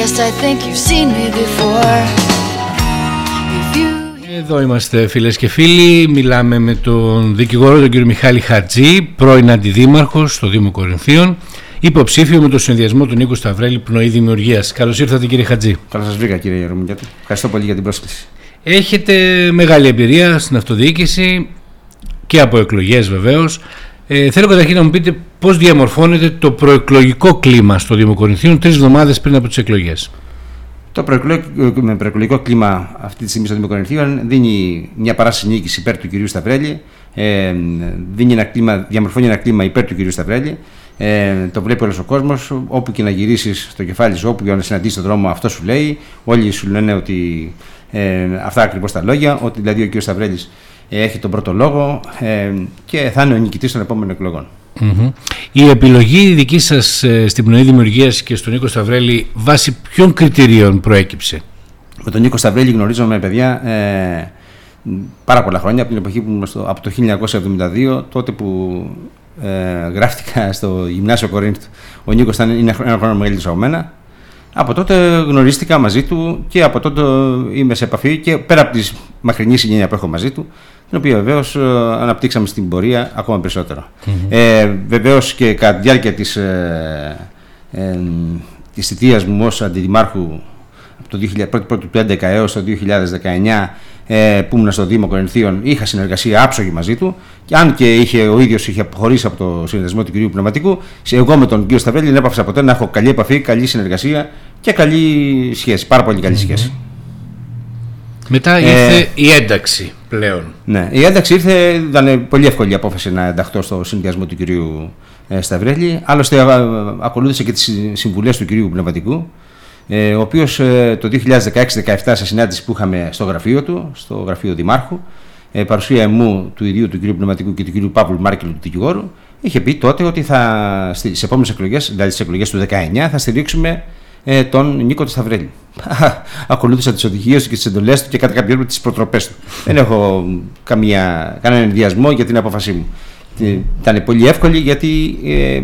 Yes, I think you've seen me before. If you Εδώ είμαστε φίλες και φίλοι, μιλάμε με τον δικηγόρο τον κύριο Μιχάλη Χατζή, πρώην αντιδήμαρχος στο Δήμο Κορινθίων, υποψήφιο με το συνδυασμό του Νίκου Σταυρέλη Πνοή Δημιουργίας. Καλώς ήρθατε κύριε Χατζή. Καλώς σας βρήκα κύριε Γερομιλιάτη. Ευχαριστώ πολύ για την πρόσκληση. Έχετε μεγάλη εμπειρία στην αυτοδιοίκηση και από εκλογές βεβαίως. Ε, θέλω καταρχήν να μου πείτε πώς διαμορφώνεται το προεκλογικό κλίμα στο Δήμο Κορινθίων τρεις εβδομάδες πριν από τις εκλογές. Το προεκλογικό, προεκλογικό κλίμα αυτή τη στιγμή στο Δήμο Κορινθίων δίνει μια παράσινη νίκη υπέρ του κυρίου Σταυρέλη, ε, δίνει ένα κλίμα, διαμορφώνει ένα κλίμα υπέρ του κυρίου Σταυρέλη. Ε, το βλέπει όλος ο κόσμος. Όπου και να γυρίσεις στο κεφάλι σου, όπου και να συναντήσεις τον δρόμο, αυτό σου λέει. Όλοι σου λένε ότι ε, αυτά ακριβώς τα λόγια, ότι δηλαδή ο κ. Σταυρέλης ε, έχει τον πρώτο λόγο ε, και θα είναι ο νικητής των επόμενων εκλογών. Mm-hmm. Η επιλογή δική σας ε, στην πνοή δημιουργίας και στον Νίκο Σταυρέλη βάσει ποιων κριτηρίων προέκυψε; Με τον Νίκο Σταυρέλη γνωρίζομαι παιδιά ε, πάρα πολλά χρόνια από την εποχή που στο, από το 1972 τότε που ε, γράφτηκα στο γυμνάσιο Κορίνθου ο Νίκος ήταν είναι ένα χρόνο μεγαλύτερος από μένα από τότε γνωρίστηκα μαζί του και από τότε είμαι σε επαφή και πέρα από τη μακρινή συγγένεια που έχω μαζί του, την οποία βεβαίως ε, αναπτύξαμε στην πορεία ακόμα περισσότερο. Mm-hmm. Ε, βεβαίως και κατά τη διάρκεια της ε, ε, της θητείας μου ως αντιδημάρχου από το 2011 έως το 2019 ε, που ήμουν στο Δήμο Κορινθίων είχα συνεργασία άψογη μαζί του και αν και είχε, ο ίδιος είχε αποχωρήσει από το συνδεσμό του κυρίου Πνευματικού εγώ με τον κύριο Σταβέλη δεν έπαυσα ποτέ να έχω καλή επαφή, καλή συνεργασία και καλή σχέση, πάρα πολύ καλή σχέση. Μετά ήρθε ε, η ένταξη πλέον. Ναι, η ένταξη ήρθε, ήταν πολύ εύκολη η απόφαση να ενταχθώ στο συνδυασμό του κυρίου ε, Σταυρέλη. Άλλωστε, ακολούθησε και τις συμβουλές του κυρίου Πνευματικού, ε, ο οποίος ε, το 2016-2017 σε συνάντηση που είχαμε στο γραφείο του, στο γραφείο Δημάρχου, ε, παρουσία μου του ιδίου του κυρίου Πνευματικού και του κυρίου Παύλου Μάρκελ του δικηγόρου, είχε πει τότε ότι θα, στις επόμενες εκλογές, δηλαδή στις εκλογές του 2019, θα στηρίξουμε ε, τον Νίκο Σταυρέλη. Ακολούθησα τις οδηγίες του και τις εντολές του και κατά κάποιο τρόπο τις προτροπές του. Δεν έχω καμία, κανέναν ενδιασμό για την απόφασή μου. Ήταν πολύ εύκολη γιατί ε,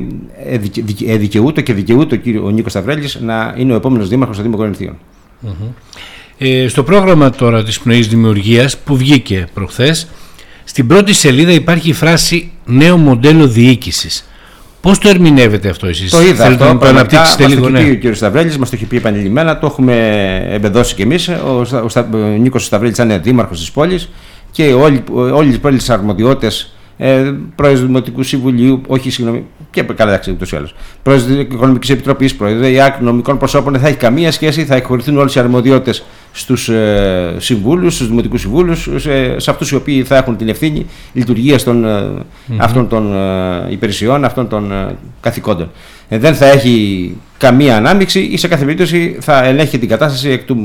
ε, δικαιούται και δικαιούται ο, κύριο, ο Νίκος Σταυρέλης να είναι ο επόμενος δήμαρχος του Δήμου Κορινθίων. Ε, στο πρόγραμμα τώρα της πνοής δημιουργίας που βγήκε προχθές, στην πρώτη σελίδα υπάρχει η φράση «Νέο μοντέλο διοίκησης». Πώς το ερμηνεύετε αυτό εσείς, Το είδα Θέλετε αυτό. Να το αναπτύξετε λίγο, ναι. Το ο κ. Σταυρέλης, μας το έχει πει επανειλημμένα, το έχουμε εμπεδώσει κι εμείς. Ο, ο, ο, ο Νίκος Σταυρέλης ήταν δήμαρχος της πόλης και όλε οι πόλεις αρμοδιότητε ε, πρόεδρος Δημοτικού Συμβουλίου, όχι συγγνώμη, και καλά εντάξει ούτως ή άλλως. Πρόεδρος Οικονομικής Επιτροπής, πρόεδρο ΙΑΚ, νομικών προσώπων, δεν θα έχει καμία σχέση, θα εκχωρηθούν όλες οι αρμοδιότητες στους ε, συμβούλους, στους δημοτικούς συμβούλους, σε, σε αυτούς οι οποίοι θα έχουν την ευθύνη λειτουργίας των, ε, mm-hmm. αυτών των ε, υπηρεσιών, αυτών των ε, καθηκόντων. Ε, δεν θα έχει καμία ανάμειξη ή σε κάθε περίπτωση θα ελέγχει την κατάσταση εκ του,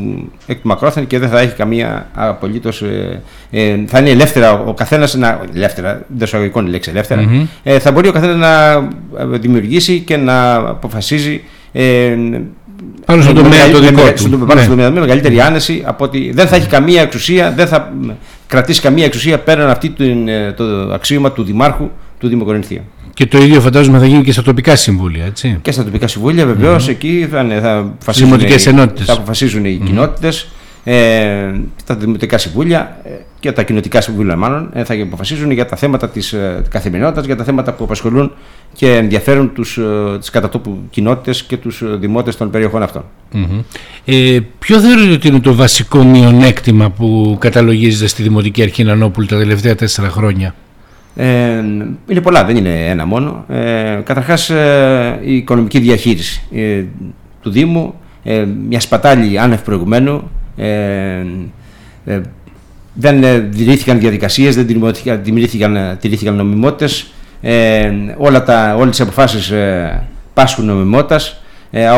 εκ του μακρόθεν και δεν θα έχει καμία απολύτως. Ε, ε, θα είναι ελεύθερα ο καθένας να. Ελεύθερα, δεν σου η λέξη ελεύθερα. Mm-hmm. Ε, θα μπορεί ο καθένας να δημιουργήσει και να αποφασίζει. Ε, πάνω στον τομέα το δικό του. Πάνω στον τομέα με μεγαλύτερη άνεση από ότι δεν θα έχει καμία εξουσία, δεν θα κρατήσει καμία εξουσία πέραν αυτή το αξίωμα του Δημάρχου του Δήμου και το ίδιο φαντάζομαι θα γίνει και στα τοπικά συμβούλια, έτσι. Και στα τοπικά συμβούλια, βεβαίως, mm-hmm. εκεί θα, θα, αποφασίζουν, οι, θα αποφασίζουν οι mm-hmm. κοινότητες, ε, τα δημοτικά συμβούλια ε, και τα κοινοτικά συμβούλια, μάλλον, ε, θα αποφασίζουν για τα θέματα της ε, καθημερινότητας, για τα θέματα που απασχολούν και ενδιαφέρουν τους, ε, τις κατατόπου κοινότητες και τους ε, δημότες των περιοχών αυτών. Mm-hmm. Ε, ποιο θεωρείτε ότι είναι το βασικό μειονέκτημα που καταλογίζεται στη Δημοτική Αρχή Νανόπουλου τα τελευταία τέσσερα χρόνια; Ε, είναι πολλά, δεν είναι ένα μόνο. Ε, καταρχάς ε, η οικονομική διαχείριση ε, του Δήμου, ε, μια σπατάλη άνευ προηγουμένου, ε, δεν διηρήθηκαν διαδικασίες, δεν δημιουργήθηκαν, τηρήθηκαν νομιμότητες, όλα τα, όλες τις αποφάσεις πάσχουν νομιμότητας,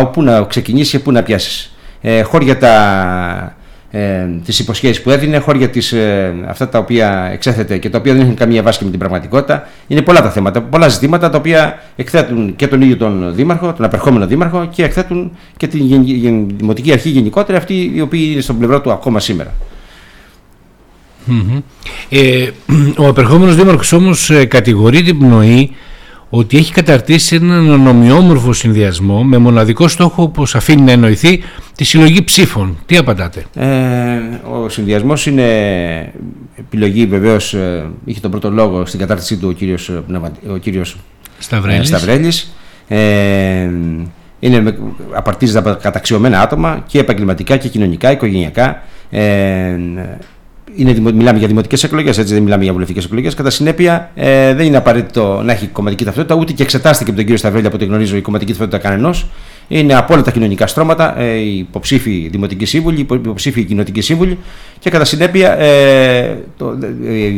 όπου να ξεκινήσεις και πού να πιάσεις. χώρια τα ε, τις υποσχέσεις που έδινε, χώρια τις, ε, αυτά τα οποία εξέθετε και τα οποία δεν έχουν καμία βάση με την πραγματικότητα. Είναι πολλά τα θέματα, πολλά ζητήματα τα οποία εκθέτουν και τον ίδιο τον Δήμαρχο, τον απερχόμενο Δήμαρχο και εκθέτουν και την Δημοτική Αρχή γενικότερα, αυτή η οποία είναι στον πλευρό του ακόμα σήμερα. Ε, ο απερχόμενος Δήμαρχος όμως ε, κατηγορεί την πνοή ότι έχει καταρτήσει έναν ομοιόμορφο συνδυασμό με μοναδικό στόχο όπως αφήνει να εννοηθεί τη συλλογή ψήφων. Τι απαντάτε; Ε, ο συνδυασμός είναι επιλογή βεβαίως, ε, είχε τον πρώτο λόγο στην κατάρτισή του ο κύριος, ε, ο κύριος Σταυρέλης. Σταυρέλης. Ε, είναι, απαρτίζεται από καταξιωμένα άτομα και επαγγελματικά και κοινωνικά, οικογενειακά. Ε, είναι, μιλάμε για δημοτικές εκλογές, έτσι δεν μιλάμε για βουλευτικές εκλογές. Κατά συνέπεια, ε, δεν είναι απαραίτητο να έχει κομματική ταυτότητα, ούτε και εξετάστηκε από τον κύριο Σταυρέλη, από ό,τι γνωρίζω, η κομματική ταυτότητα κανενός. Είναι από όλα τα κοινωνικά στρώματα, ε, υποψήφοι δημοτικοί σύμβουλοι, υποψήφοι κοινοτικοί σύμβουλοι και κατά συνέπεια, ε, ε,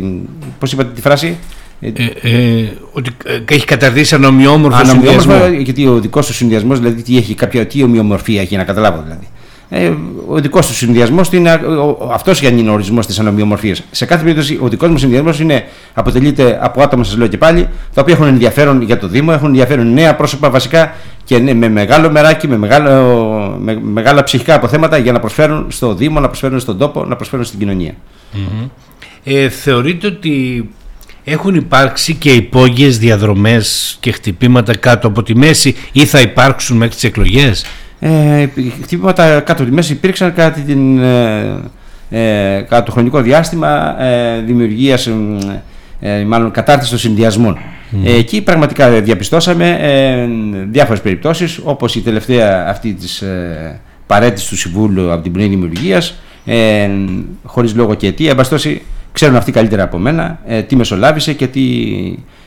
πώς είπατε τη φράση, ε, ε, ότι έχει καταρτήσει ανομοιόμορφο συνδυασμό. Γιατί ο δικός του συνδυασμός, δηλαδή τι, έχει, κάποια, τι ομοιομορφία έχει, να καταλάβω δηλαδή. Ε, ο δικός του συνδυασμός είναι αυτός για είναι ο ορισμός της ανομοιομορφίας. Σε κάθε περίπτωση, ο δικός μου συνδυασμός αποτελείται από άτομα, σας λέω και πάλι, τα οποία έχουν ενδιαφέρον για το Δήμο, έχουν ενδιαφέρον νέα πρόσωπα βασικά και με μεγάλο μεράκι, με, μεγάλο, με μεγάλα ψυχικά αποθέματα για να προσφέρουν στο Δήμο, να προσφέρουν στον τόπο, να προσφέρουν στην κοινωνία. Mm-hmm. Ε, θεωρείτε ότι έχουν υπάρξει και υπόγειες διαδρομές και χτυπήματα κάτω από τη μέση ή θα υπάρξουν μέχρι τις εκλογές; Ε, χτυπήματα κάτω από τη μέση υπήρξαν κατά, την, ε, ε κατά το χρονικό διάστημα ε, δημιουργίας, ε, μάλλον κατάρτισης των συνδυασμών. Ε, εκεί πραγματικά διαπιστώσαμε ε, διάφορες περιπτώσεις όπως η τελευταία αυτή της ε, παρέτησης του Συμβούλου από την Ποινή Δημιουργίας ε, χωρίς λόγο και αιτία. Ξέρουν αυτοί καλύτερα από μένα ε, τι μεσολάβησε και τι,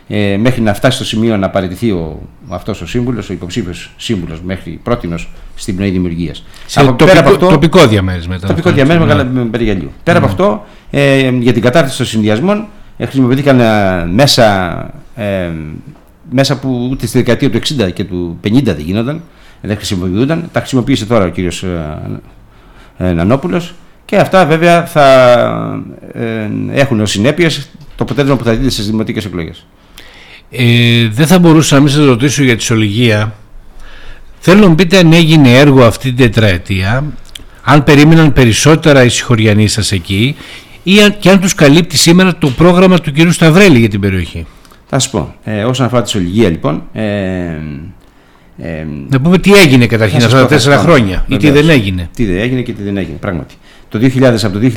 ε, μέχρι να φτάσει στο σημείο να παραιτηθεί ο, αυτός ο σύμβουλος, ο υποψήφιος σύμβουλος μέχρι πρότινος στην πνοή δημιουργίας. Σε από, τοπικό, πέρα από αυτό, τοπικό διαμέρισμα. Τοπικό διαμέρισμα ναι. με περιγελίου. Πέρα από αυτό, ε, για την κατάρτιση των συνδυασμών ε, χρησιμοποιήθηκαν ε, μέσα, ε, μέσα που ούτε στη δεκαετία του 60 και του 50 δεν γίνονταν, δεν χρησιμοποιούνταν. Τα χρησιμοποίησε τώρα ο κύριος ε, Νανόπουλος και αυτά βέβαια θα ε, έχουν ως συνέπειες το αποτέλεσμα που θα δείτε στις δημοτικές εκλογές. Ε, δεν θα μπορούσα να μην σας ρωτήσω για τη Σολυγία. Θέλω να μου πείτε αν έγινε έργο αυτή την τετραετία, αν περίμεναν περισσότερα οι συγχωριανοί σας εκεί ή αν, και αν τους καλύπτει σήμερα το πρόγραμμα του κ. Σταυρέλη για την περιοχή. Θα σας πω. Ε, όσον αφορά τη Σολυγία λοιπόν, ε, ε, να πούμε τι έγινε καταρχήν αυτά τα τέσσερα χρόνια ή τι δεν έγινε. Τι δεν έγινε και τι δεν έγινε, πράγματι. Το 2000, από το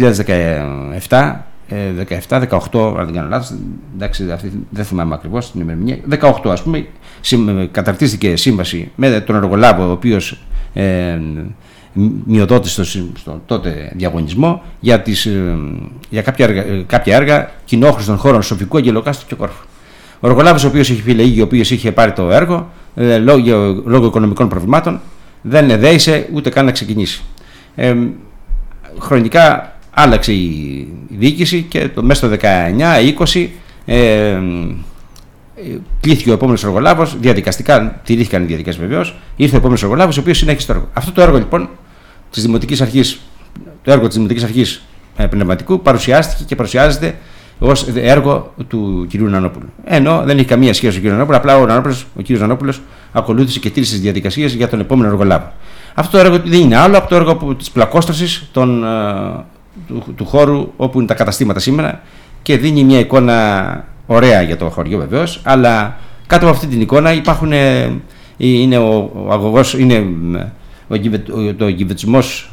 2017 17, 18, αν δεν κάνω λάθος, εντάξει, δεν θυμάμαι ακριβώς την ημερομηνία. 18, ας πούμε, καταρτίστηκε σύμβαση με τον εργολάβο, ο οποίος ε, μειοδότης στο, στο, τότε διαγωνισμό για, τις, ε, για κάποια, έργα, κάποια έργα κοινόχρηστων χώρων Σοφικού, Αγγελοκάστου και Κόρφου. Ο εργολάβος, ο οποίος είχε φυλαγεί, ο οποίος είχε πάρει το έργο, ε, λόγω, λόγω οικονομικών προβλημάτων, δεν εδέησε ούτε καν να ξεκινήσει. Ε, χρονικά άλλαξε η διοίκηση και το, μέσα στο 19-20 ε, κλείθηκε ο επόμενος εργολάβος. Διαδικαστικά τηρήθηκαν οι διαδικασίες βεβαίως. Ήρθε ο επόμενος εργολάβος, ο οποίος συνέχισε το έργο. Αυτό το έργο λοιπόν της Δημοτικής Αρχής, το έργο της Δημοτικής Αρχής ε, Πνευματικού παρουσιάστηκε και παρουσιάζεται ως έργο του κ. Νανόπουλου. Ενώ δεν έχει καμία σχέση ο κ. Νανόπουλος, απλά ο, Νανόπουλος, ο κ. Νανόπουλος ακολούθησε και τήρησε τις διαδικασίες για τον επόμενο εργολάβο. Αυτό το έργο δεν είναι άλλο από το έργο της πλακόστρωσης ε, του, του χώρου όπου είναι τα καταστήματα σήμερα και δίνει μια εικόνα ωραία για το χωριό βεβαίως, αλλά κάτω από αυτή την εικόνα υπάρχουν, ε, είναι ο, ο αγωγός, είναι ο, το εγκυβετισμός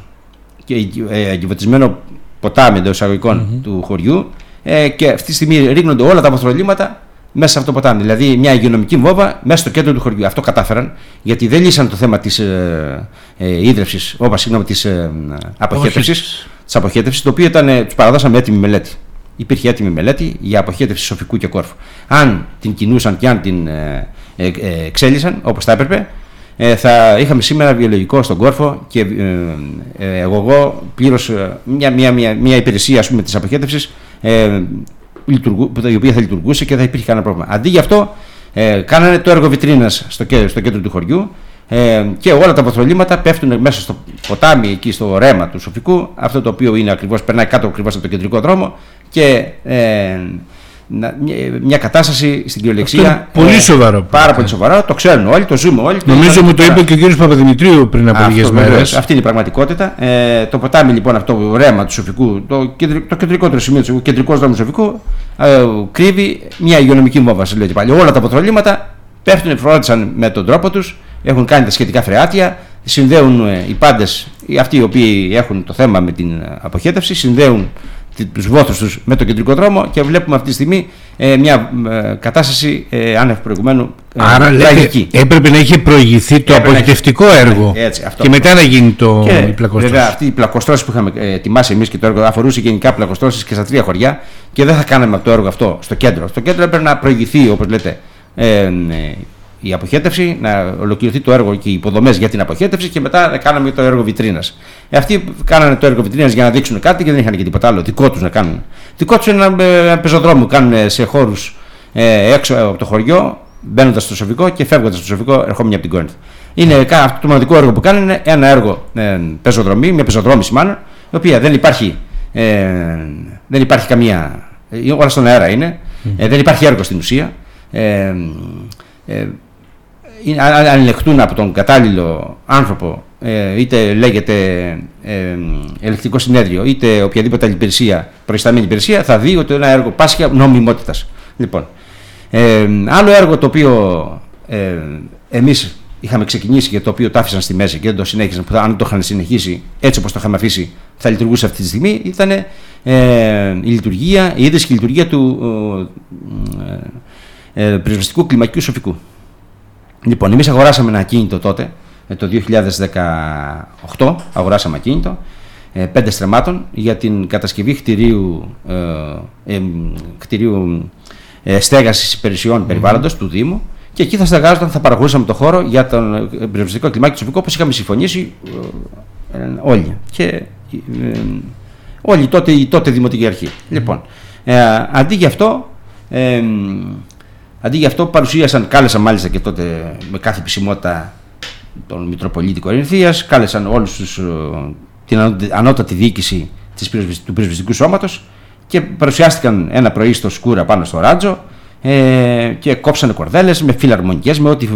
και εγκυβετισμένο ποτάμι εντός εισαγωγικών mm-hmm. του χωριού ε, και αυτή τη στιγμή ρίχνονται όλα τα αποθρολήματα μέσα σε αυτό το ποτάμι. Δηλαδή μια υγειονομική βόβα μέσα στο κέντρο του χωριού. Αυτό κατάφεραν γιατί δεν λύσαν το θέμα της ε, ε, ίδρυυσης, όπα συγγνώμη, της ε, αποχέτευσης. Της αποχέτευσης, το οποίο ήταν, ε, τους παραδώσαμε έτοιμη μελέτη. Υπήρχε έτοιμη μελέτη για αποχέτευση σοφικού και κόρφου. Αν την κινούσαν και αν την ε, ε, ε εξέλισαν όπως θα έπρεπε, ε, θα είχαμε σήμερα βιολογικό στον κόρφο και ε, εγώ, εγώ πλήρωσα μια, μια, μια, μια υπηρεσία ας πούμε, της αποχέτευσης ε, η οποία θα λειτουργούσε και θα υπήρχε κανένα πρόβλημα. Αντί γι' αυτό, ε, κάνανε το έργο βιτρίνας στο, στο κέντρο του χωριού ε, και όλα τα παθρολήματα πέφτουν μέσα στο ποτάμι, εκεί στο ρέμα του Σοφικού, αυτό το οποίο είναι ακριβώς, περνάει κάτω ακριβώς από το κεντρικό δρόμο και ε, μια κατάσταση στην κυριολεξία. πολύ ε, σοβαρό. Πάρα πολύ σοβαρό. Το ξέρουν όλοι, το ζούμε όλοι. Νομίζω μου το είπε και ο κύριος Παπαδημητρίου πριν από λίγες μέρες. Αυτή είναι η πραγματικότητα. Ε, το ποτάμι λοιπόν αυτό το ρέμα του Σοφικού, το, το κεντρικότερο σημείο του κεντρικός δρόμος του Σοφικού, ε, κρύβει μια υγειονομική βόμβα. Λέω και πάλι. Όλα τα αποτρολήματα πέφτουν, φρόντισαν με τον τρόπο τους, έχουν κάνει τα σχετικά φρεάτια, συνδέουν ε, οι πάντες, αυτοί οι οποίοι έχουν το θέμα με την αποχέτευση, συνδέουν τους βόθρους τους με το κεντρικό δρόμο και βλέπουμε αυτή τη στιγμή ε, μια ε, κατάσταση ε, άνευ προηγουμένου ε, Άρα λέτε, έπρεπε να είχε προηγηθεί το αποχετευτικό έργο έτσι, αυτό. και μετά να γίνει το και, η πλακοστρώση. Βέβαια αυτή η πλακοστρώση που είχαμε ετοιμάσει εμείς και το έργο αφορούσε γενικά πλακοστρώσεις και στα τρία χωριά και δεν θα κάναμε το έργο αυτό στο κέντρο. Στο κέντρο έπρεπε να προηγηθεί όπως λέτε η αποχέτευση, να ολοκληρωθεί το έργο και οι υποδομές για την αποχέτευση και μετά να κάναμε το έργο βιτρίνας. Ε, αυτοί κάνανε το έργο βιτρίνας για να δείξουν κάτι και δεν είχαν και τίποτα άλλο δικό τους να κάνουν. Δικό τους είναι ένα, ένα πεζοδρόμο. Κάνουν σε χώρους ε, έξω από το χωριό, μπαίνοντας στο σοφικό και φεύγοντας στο σοφικό, ερχόμενοι από την Κόρινθ. Είναι αυτό το μοναδικό έργο που κάνουν είναι ένα έργο ε, πεζοδρομή, μια πεζοδρόμηση μάλλον, η οποία δεν υπάρχει, ε, δεν υπάρχει καμία. Ε, όλα στον αέρα είναι. Ε, δεν υπάρχει έργο στην ουσία. Ε, ε, αν ελεγχτούν από τον κατάλληλο άνθρωπο, ε, είτε λέγεται ε, ελεκτικό συνέδριο, είτε οποιαδήποτε άλλη υπηρεσία, προϊσταμένη υπηρεσία, θα δει ότι ένα έργο πάσχει νομιμότητας. Λοιπόν, ε, άλλο έργο το οποίο ε, εμείς είχαμε ξεκινήσει και το οποίο το άφησαν στη μέση και δεν το συνέχισαν, που αν το είχαν συνεχίσει έτσι όπως το είχαμε αφήσει, θα λειτουργούσε αυτή τη στιγμή, ήταν ε, η λειτουργία, η ίδρυση και η λειτουργία του ε, ε, πυροσβεστικού κλιμακικού σοφικού. Λοιπόν, εμείς αγοράσαμε ένα ακίνητο τότε, ε, το 2018, αγοράσαμε ακίνητο, ε, πέντε στρεμμάτων για την κατασκευή κτηρίου, ε, ε, κτηρίου ε, στέγασης υπηρεσιών περιβάλλοντος του Δήμου και εκεί θα στεγάζονταν, θα παραχωρούσαμε το χώρο για τον περιοριστικό κλιμάκι του Σοφικού όπως είχαμε συμφωνήσει όλοι. Και όλοι τότε, η τότε Δημοτική Αρχή. Λοιπόν, αντί γι' αυτό Αντί γι' αυτό παρουσίασαν, κάλεσαν μάλιστα και τότε με κάθε επισημότητα τον Μητροπολίτη Κορινθίας, κάλεσαν όλους τους, ε, την ανώτατη διοίκηση της, του πυροσβεστικού σώματος και παρουσιάστηκαν ένα πρωί στο Σκούρα πάνω στο Ράτζο ε, και κόψανε κορδέλες με φιλαρμονικές, με ό,τι,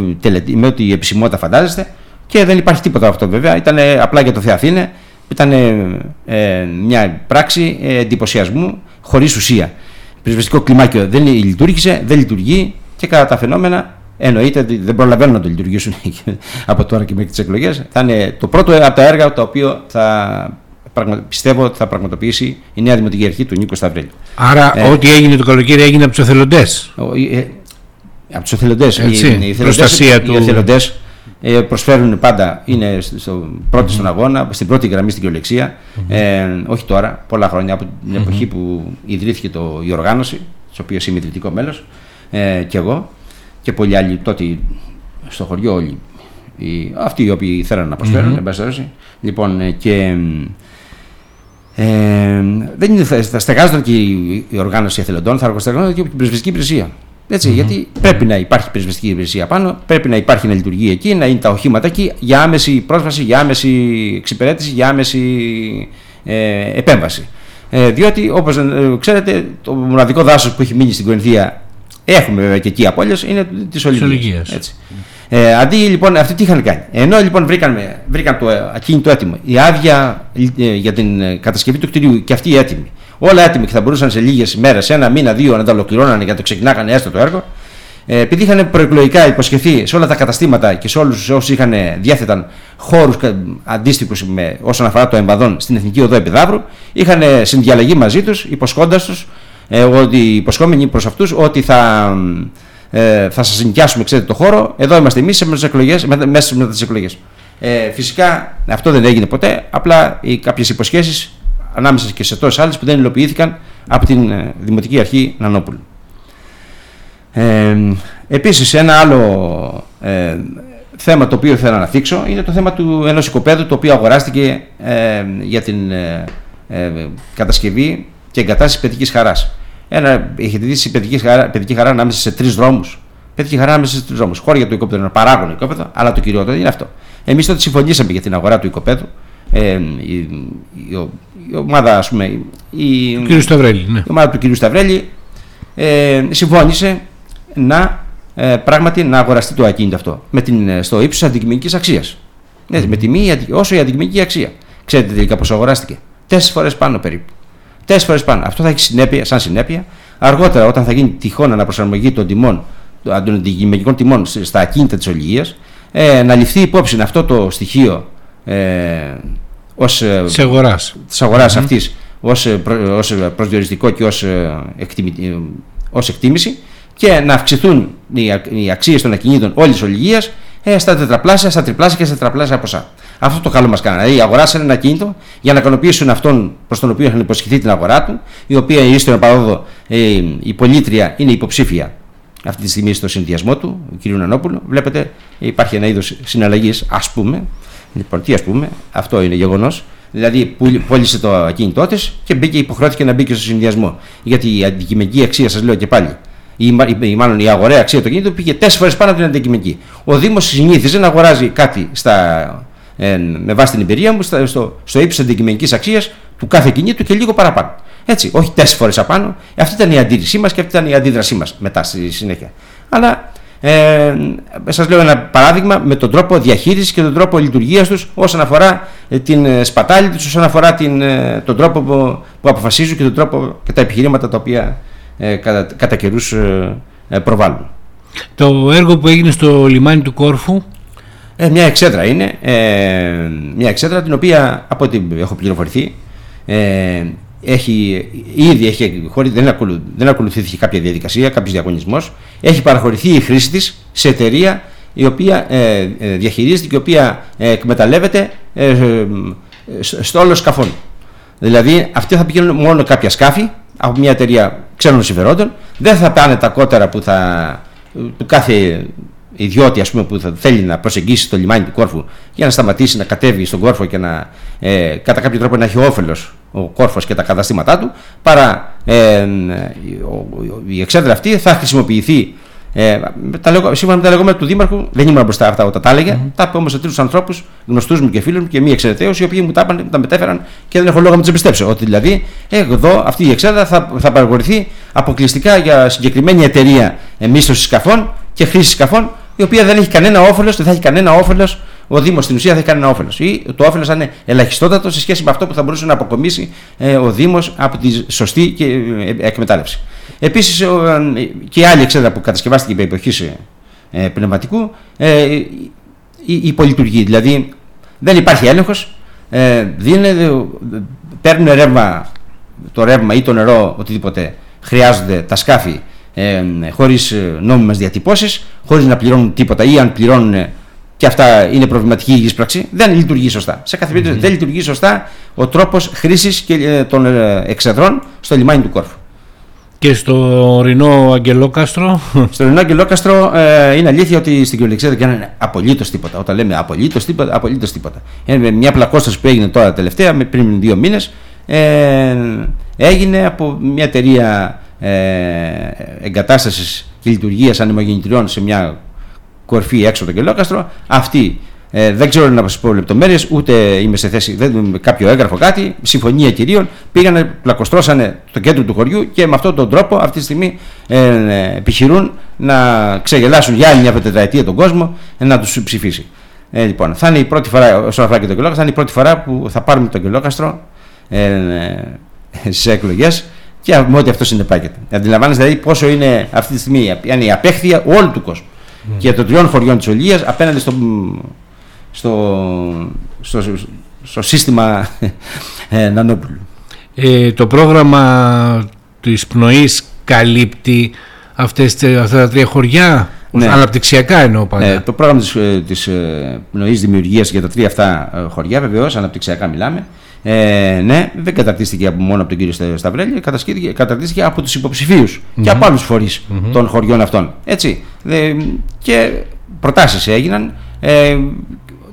με ό,τι επισημότητα φαντάζεστε. Και δεν υπάρχει τίποτα αυτό βέβαια, ήταν απλά για το Θεαθήνε, ήταν ε, μια πράξη εντυπωσιασμού χωρίς ουσία πυροσβεστικό κλιμάκιο δεν λειτουργήσε, δεν λειτουργεί και κατά τα φαινόμενα εννοείται ότι δεν προλαβαίνουν να το λειτουργήσουν από τώρα και μέχρι τις εκλογές. Θα είναι το πρώτο από τα έργα το οποίο θα πιστεύω ότι θα πραγματοποιήσει η νέα Δημοτική Αρχή του Νίκο Σταυρέλη. Άρα, ε, ό,τι έγινε το καλοκαίρι έγινε από τους εθελοντές. Ε, από τους εθελοντές. Η προστασία του. Οι εθελοντές ε, προσφέρουν πάντα, είναι στο, πρώτη στον αγώνα, στην πρώτη γραμμή στην κυριολεξία. Ε, όχι τώρα, πολλά χρόνια, από την εποχή που ιδρύθηκε το, η οργάνωση, της οποίας είμαι ιδρυτικό μέλος, ε, και εγώ και πολλοί άλλοι τότε στο χωριό όλοι. Οι, αυτοί οι οποίοι θέλουν να προσφέρουν, mm-hmm. Λοιπόν, ε, και ε, δεν είναι, θα στεγάζονταν και η, η οργάνωση εθελοντών, θα στεγάζονταν και η πρεσβευτική υπηρεσία. Έτσι, mm-hmm. Γιατί πρέπει να υπάρχει πυροσβεστική υπηρεσία πάνω, πρέπει να υπάρχει να λειτουργεί εκεί, να είναι τα οχήματα εκεί για άμεση πρόσβαση, για άμεση εξυπηρέτηση, για άμεση ε, επέμβαση. Ε, διότι, όπως ε, ξέρετε, το μοναδικό δάσος που έχει μείνει στην Κορινθία, έχουμε βέβαια και εκεί απόλυε, είναι της Ολυγία. Ε, αντί λοιπόν, αυτοί τι είχαν κάνει. Ενώ λοιπόν βρήκαν, βρήκαν το ακίνητο έτοιμο, η άδεια ε, για την κατασκευή του κτηρίου και αυτή έτοιμη όλα έτοιμοι και θα μπορούσαν σε λίγες μέρε, ένα μήνα, δύο να τα ολοκληρώνανε για να το ξεκινάγανε έστω το έργο. Ε, επειδή είχαν προεκλογικά υποσχεθεί σε όλα τα καταστήματα και σε όλους όσου είχαν διέθεταν χώρους αντίστοιχους όσον αφορά το εμβαδόν στην Εθνική Οδό Επιδαύρου, είχαν συνδιαλλαγή μαζί τους, υποσχόντας τους ε, ότι υποσχόμενοι προς αυτούς ότι θα, ε, θα σας νοικιάσουμε ξέρετε, το χώρο. Εδώ είμαστε εμείς μέσα με τι εκλογές. Ε, φυσικά αυτό δεν έγινε ποτέ. Απλά κάποιες υποσχέσεις ανάμεσα και σε τόσες άλλες που δεν υλοποιήθηκαν από την ε, Δημοτική Αρχή Νανόπουλου. Ε, επίσης ένα άλλο ε, θέμα το οποίο ήθελα να θίξω είναι το θέμα του ενός οικοπαίδου το οποίο αγοράστηκε ε, για την ε, ε, κατασκευή και εγκατάσταση παιδικής χαράς. Ένα, έχετε δει παιδική χαρά, παιδική χαρά ανάμεσα σε τρεις δρόμους. Παιδική χαρά ανάμεσα σε τρεις δρόμους. Χώρια του οικοπαίδου είναι παράγον οικόπεδο, αλλά το κυριότερο είναι αυτό. Εμείς τότε συμφωνήσαμε για την αγορά του οικοπαίδου. Ε, η, η, η ομάδα, ας πούμε, η, του κ. Σταυρέλη, ναι. η ομάδα του κ. Σταυρέλη ε, συμφώνησε να ε, πράγματι να αγοραστεί το ακίνητο αυτό με την, ε, στο ύψος αντικειμενικής αξίας. Mm. Με τιμή όσο η αντικειμενική αξία. Ξέρετε τελικά πώ αγοράστηκε. Τέσσερις φορές πάνω περίπου. Τέσσερις φορές πάνω. Αυτό θα έχει συνέπεια, σαν συνέπεια αργότερα όταν θα γίνει τυχόν αναπροσαρμογή των τιμών των αντικειμενικών τιμών στα ακίνητα της Ολυγία, ε, να ληφθεί υπόψη αυτό το στοιχείο ε, ως, ε, της αγοράς, της αγοράς mm-hmm. αυτής ως, ε, ως προσδιοριστικό και ως, ως εκτίμηση και να αυξηθούν οι αξίες των ακινήτων όλης της Ολυγίας ε, στα τετραπλάσια, στα τριπλάσια και στα τετραπλάσια ποσά. Αυτό το καλό μας κάνανε. Δηλαδή, αγοράσαν ένα κίνητο για να ικανοποιήσουν αυτόν προς τον οποίο είχαν υποσχεθεί την αγορά του, η οποία η ίστορα παρόδο, ε, η πολίτρια είναι υποψήφια αυτή τη στιγμή στο συνδυασμό του, ο κ. Νανόπουλο. Βλέπετε, υπάρχει ένα είδος συναλλαγής, ας πούμε. Λοιπόν, τι ας πούμε, αυτό είναι γεγονός. Δηλαδή, πούλησε το ακίνητό της και μπήκε, υποχρεώθηκε να μπει και στο συνδυασμό. Γιατί η αντικειμενική αξία, σας λέω και πάλι, ή, ή μάλλον η αγοραία αξία του κινήτου πήγε τέσσερις φορές πάνω από την αντικειμενική. Ο Δήμος συνήθιζε να αγοράζει κάτι στα, ε, με βάση την εμπειρία μου στα, στο, στο ύψος αντικειμενικής αξίας του κάθε κινήτου και λίγο παραπάνω. Έτσι, όχι τέσσερις φορές απάνω. Αυτή ήταν η αντίρρησή μας και αυτή ήταν η αντίδρασή μας μετά στη συνέχεια. Αλλά ε, σας λέω ένα παράδειγμα με τον τρόπο διαχείρισης και τον τρόπο λειτουργίας τους όσον αφορά ε, την ε, σπατάλη τους, όσον αφορά την, ε, τον τρόπο που, που αποφασίζουν και τον τρόπο και τα επιχειρήματα τα οποία ε, κατά, κατά καιρούς ε, ε, προβάλλουν. Το έργο που έγινε στο λιμάνι του Κόρφου; Ε, μια εξέδρα είναι, ε, μια εξέδρα την οποία από ό,τι έχω πληροφορηθεί ε, έχει, ήδη έχει, χωρί, δεν, ακολου, δεν ακολουθήθηκε κάποια διαδικασία, κάποιος διαγωνισμός. Έχει παραχωρηθεί η χρήση της σε εταιρεία η οποία ε, διαχειρίζεται και η οποία εκμεταλλεύεται ε, στο όλο σκαφών. Δηλαδή, αυτοί θα πηγαίνουν μόνο κάποια σκάφη από μια εταιρεία ξένων συμφερόντων. Δεν θα πάνε τα κότερα που θα, του κάθε ιδιώτη ας πούμε, που θα θέλει να προσεγγίσει το λιμάνι του κόρφου για να σταματήσει να κατέβει στον κόρφο και να ε, κατά κάποιο τρόπο να έχει όφελος ο κόρφος και τα καταστήματά του παρά ε, η εξέδρα αυτή θα χρησιμοποιηθεί ε, τα λέγω, σύμφωνα με τα λεγόμενα του Δήμαρχου, δεν ήμουν μπροστά αυτά όταν τα έλεγε. Mm-hmm. Τα είπε όμως σε τρεις ανθρώπους, γνωστούς μου και φίλους μου και μη εξαιρεταίου, οι οποίοι μου τα, είπαν, τα μετέφεραν και δεν έχω λόγο να τους εμπιστέψω. Ότι δηλαδή εδώ αυτή η εξέδρα θα, θα παραγωγηθεί αποκλειστικά για συγκεκριμένη εταιρεία μίσθωσης σκαφών και χρήσης σκαφών, η οποία δεν έχει κανένα όφελος, δεν θα έχει κανένα όφελος ο Δήμος στην ουσία θα έχει κανένα όφελος. Ή το όφελος θα είναι ελαχιστότατο σε σχέση με αυτό που θα μπορούσε να αποκομίσει ε, ο Δήμος από τη σωστή και, ε, εκμετάλλευση. Επίσης και η άλλη εξέδρα που κατασκευάστηκε υπό εποχής ε, πνευματικού, ε, η, η πολυλειτουργεί. Δηλαδή δεν υπάρχει έλεγχος, ε, παίρνουν ρεύμα, το ρεύμα ή το νερό, οτιδήποτε χρειάζονται τα σκάφη ε, χωρίς νόμιμες διατυπώσεις, χωρίς να πληρώνουν τίποτα ή αν πληρώνουν και αυτά είναι προβληματική η πράξη, δεν λειτουργεί σωστά. Σε κάθε περίπτωση δεν λειτουργεί σωστά ο τρόπος χρήσης ε, των εξεδρών στο λιμάνι του Κόρφου. Και στο ορεινό Αγγελόκαστρο; Στο ορεινό Αγγελόκαστρο ε, είναι αλήθεια ότι στην κυριολεξία δεν κάνανε απολύτως τίποτα. Όταν λέμε απολύτως τίποτα, απολύτως τίποτα. Είναι μια πλακόσταση που έγινε τώρα τελευταία, πριν δύο μήνες, ε, έγινε από μια εταιρεία ε, εγκατάστασης και λειτουργίας ανεμογεννητριών σε μια κορφή έξω από το Αγγελόκαστρο. Αυτή ε, δεν ξέρω να σας πω λεπτομέρειες, ούτε είμαι σε θέση, δεν, κάποιο έγγραφο κάτι, συμφωνία κυρίων. Πήγανε, πλακοστρώσανε το κέντρο του χωριού και με αυτόν τον τρόπο αυτή τη στιγμή ε, επιχειρούν να ξεγελάσουν για άλλη μια πενταετία τον κόσμο ε, να τους ψηφίσει. Ε, λοιπόν, θα είναι η πρώτη φορά, όσον αφορά και το Αγγελόκαστρο, θα είναι η πρώτη φορά που θα πάρουμε το Αγγελόκαστρο ε, ε, στι εκλογές και με ό,τι αυτό συνεπάγεται. Αντιλαμβάνεστε δηλαδή πόσο είναι αυτή τη στιγμή είναι η απέχθεια όλου του κόσμου mm. και των τριών χωριών της Ολίας απέναντι στο στο, στο, στο σύστημα ε, Νανόπουλου. Ε, το πρόγραμμα της πνοής καλύπτει αυτές, αυτά τα τρία χωριά, ναι. αναπτυξιακά εννοώ πάντα. Ναι, το πρόγραμμα της, ε, της πνοής δημιουργίας για τα τρία αυτά χωριά, βεβαίως, αναπτυξιακά μιλάμε, ε, ναι, δεν καταρτίστηκε μόνο από τον κύριο Σταυρέλη, καταρτίστηκε από τους υποψηφιους και από άλλους των χωριών αυτών. Έτσι. και προτάσεις έγιναν. Ε,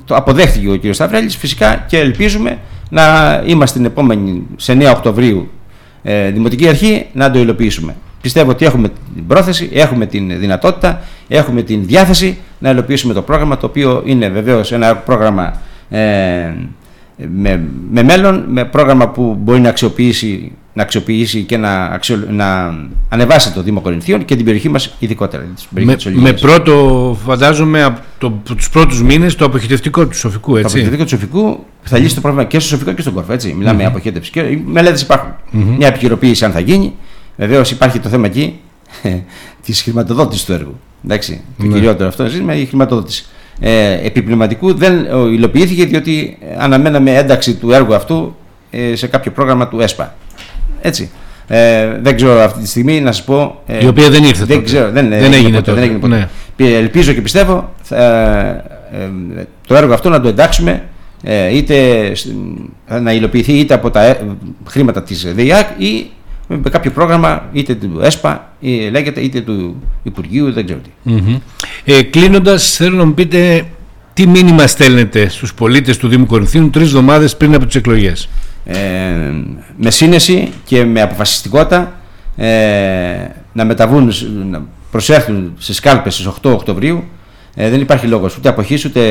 το αποδέχτηκε ο κ. Σταυρέλης φυσικά και ελπίζουμε να είμαστε την επόμενη σε 9 Οκτωβρίου ε, Δημοτική Αρχή να το υλοποιήσουμε. Πιστεύω ότι έχουμε την πρόθεση, έχουμε την δυνατότητα, έχουμε την διάθεση να υλοποιήσουμε το πρόγραμμα το οποίο είναι βεβαίως ένα πρόγραμμα ε, με, με μέλλον, με πρόγραμμα που μπορεί να αξιοποιήσει, να αξιοποιήσει και να, αξιο, να ανεβάσει το Δήμο Κορινθίων και την περιοχή μας ειδικότερα. Με, με πρώτο, φαντάζομαι, από το, τους πρώτους μήνες το αποχετευτικό του Σοφικού, έτσι. Το αποχετευτικό του Σοφικού θα λύσει το πρόβλημα και στο Σοφικό και στον Κόρφο, έτσι. Μιλάμε mm-hmm. αποχέτευση. Και οι μελέτες υπάρχουν. Mm-hmm. Μια επικαιροποίηση αν θα γίνει. Βεβαίως υπάρχει το θέμα εκεί της χρηματοδότησης του έργου. Εντάξει, το ναι. κυριότερο αυτό είναι η χρηματοδότηση. Ε, επιπληρωματικού δεν υλοποιήθηκε διότι αναμέναμε ένταξη του έργου αυτού ε, σε κάποιο πρόγραμμα του ΕΣΠΑ. Έτσι. Ε, δεν ξέρω αυτή τη στιγμή να σας πω. Ε, η οποία δεν ήρθε. Δεν, ξέρω, δεν, δεν έγινε, ποτέ, δεν έγινε ποτέ. Ναι. Ελπίζω και πιστεύω ε, ε, το έργο αυτό να το εντάξουμε ε, είτε να υλοποιηθεί είτε από τα χρήματα της ΔΕΙΑΚ ή με κάποιο πρόγραμμα είτε του ΕΣΠΑ ή λέγεται είτε του Υπουργείου δεν ξέρω τι. Mm-hmm. Ε, κλείνοντας θέλω να μου πείτε τι μήνυμα στέλνετε στους πολίτες του Δήμου Κορινθίου τρεις εβδομάδες πριν από τις εκλογές. Ε, με σύνεση και με αποφασιστικότητα ε, να μεταβούν, να προσέρθουν στις κάλπες στις 8 Οκτωβρίου ε, δεν υπάρχει λόγος ούτε αποχής ούτε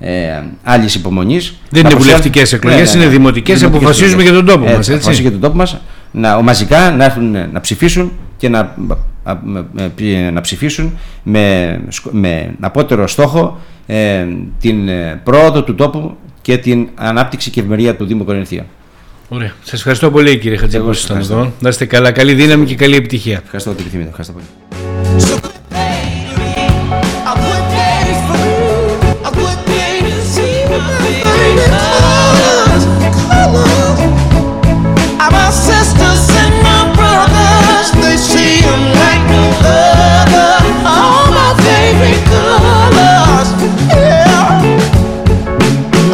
ε, άλλης υπομονής. Δεν είναι βουλευτικές εκλογές, ναι, ναι, είναι ναι. δημοτικές. Αποφασίζουμε για τον τόπο μας. Αποφασίζουμε για τον τόπο μας να, μαζικά να έρθουν να ψηφίσουν και να, να ψηφίσουν με, με απότερο στόχο ε, την ε, πρόοδο του τόπου και την ανάπτυξη και ευημερία του Δήμου Κορινθία. Ωραία. Σας ευχαριστώ πολύ κύριε Χατζη που εδώ. Να είστε καλά. Καλή δύναμη και καλή επιτυχία. Ευχαριστώ ότι επιθυμείτε. Ευχαριστώ πολύ.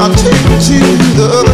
I'll take you to the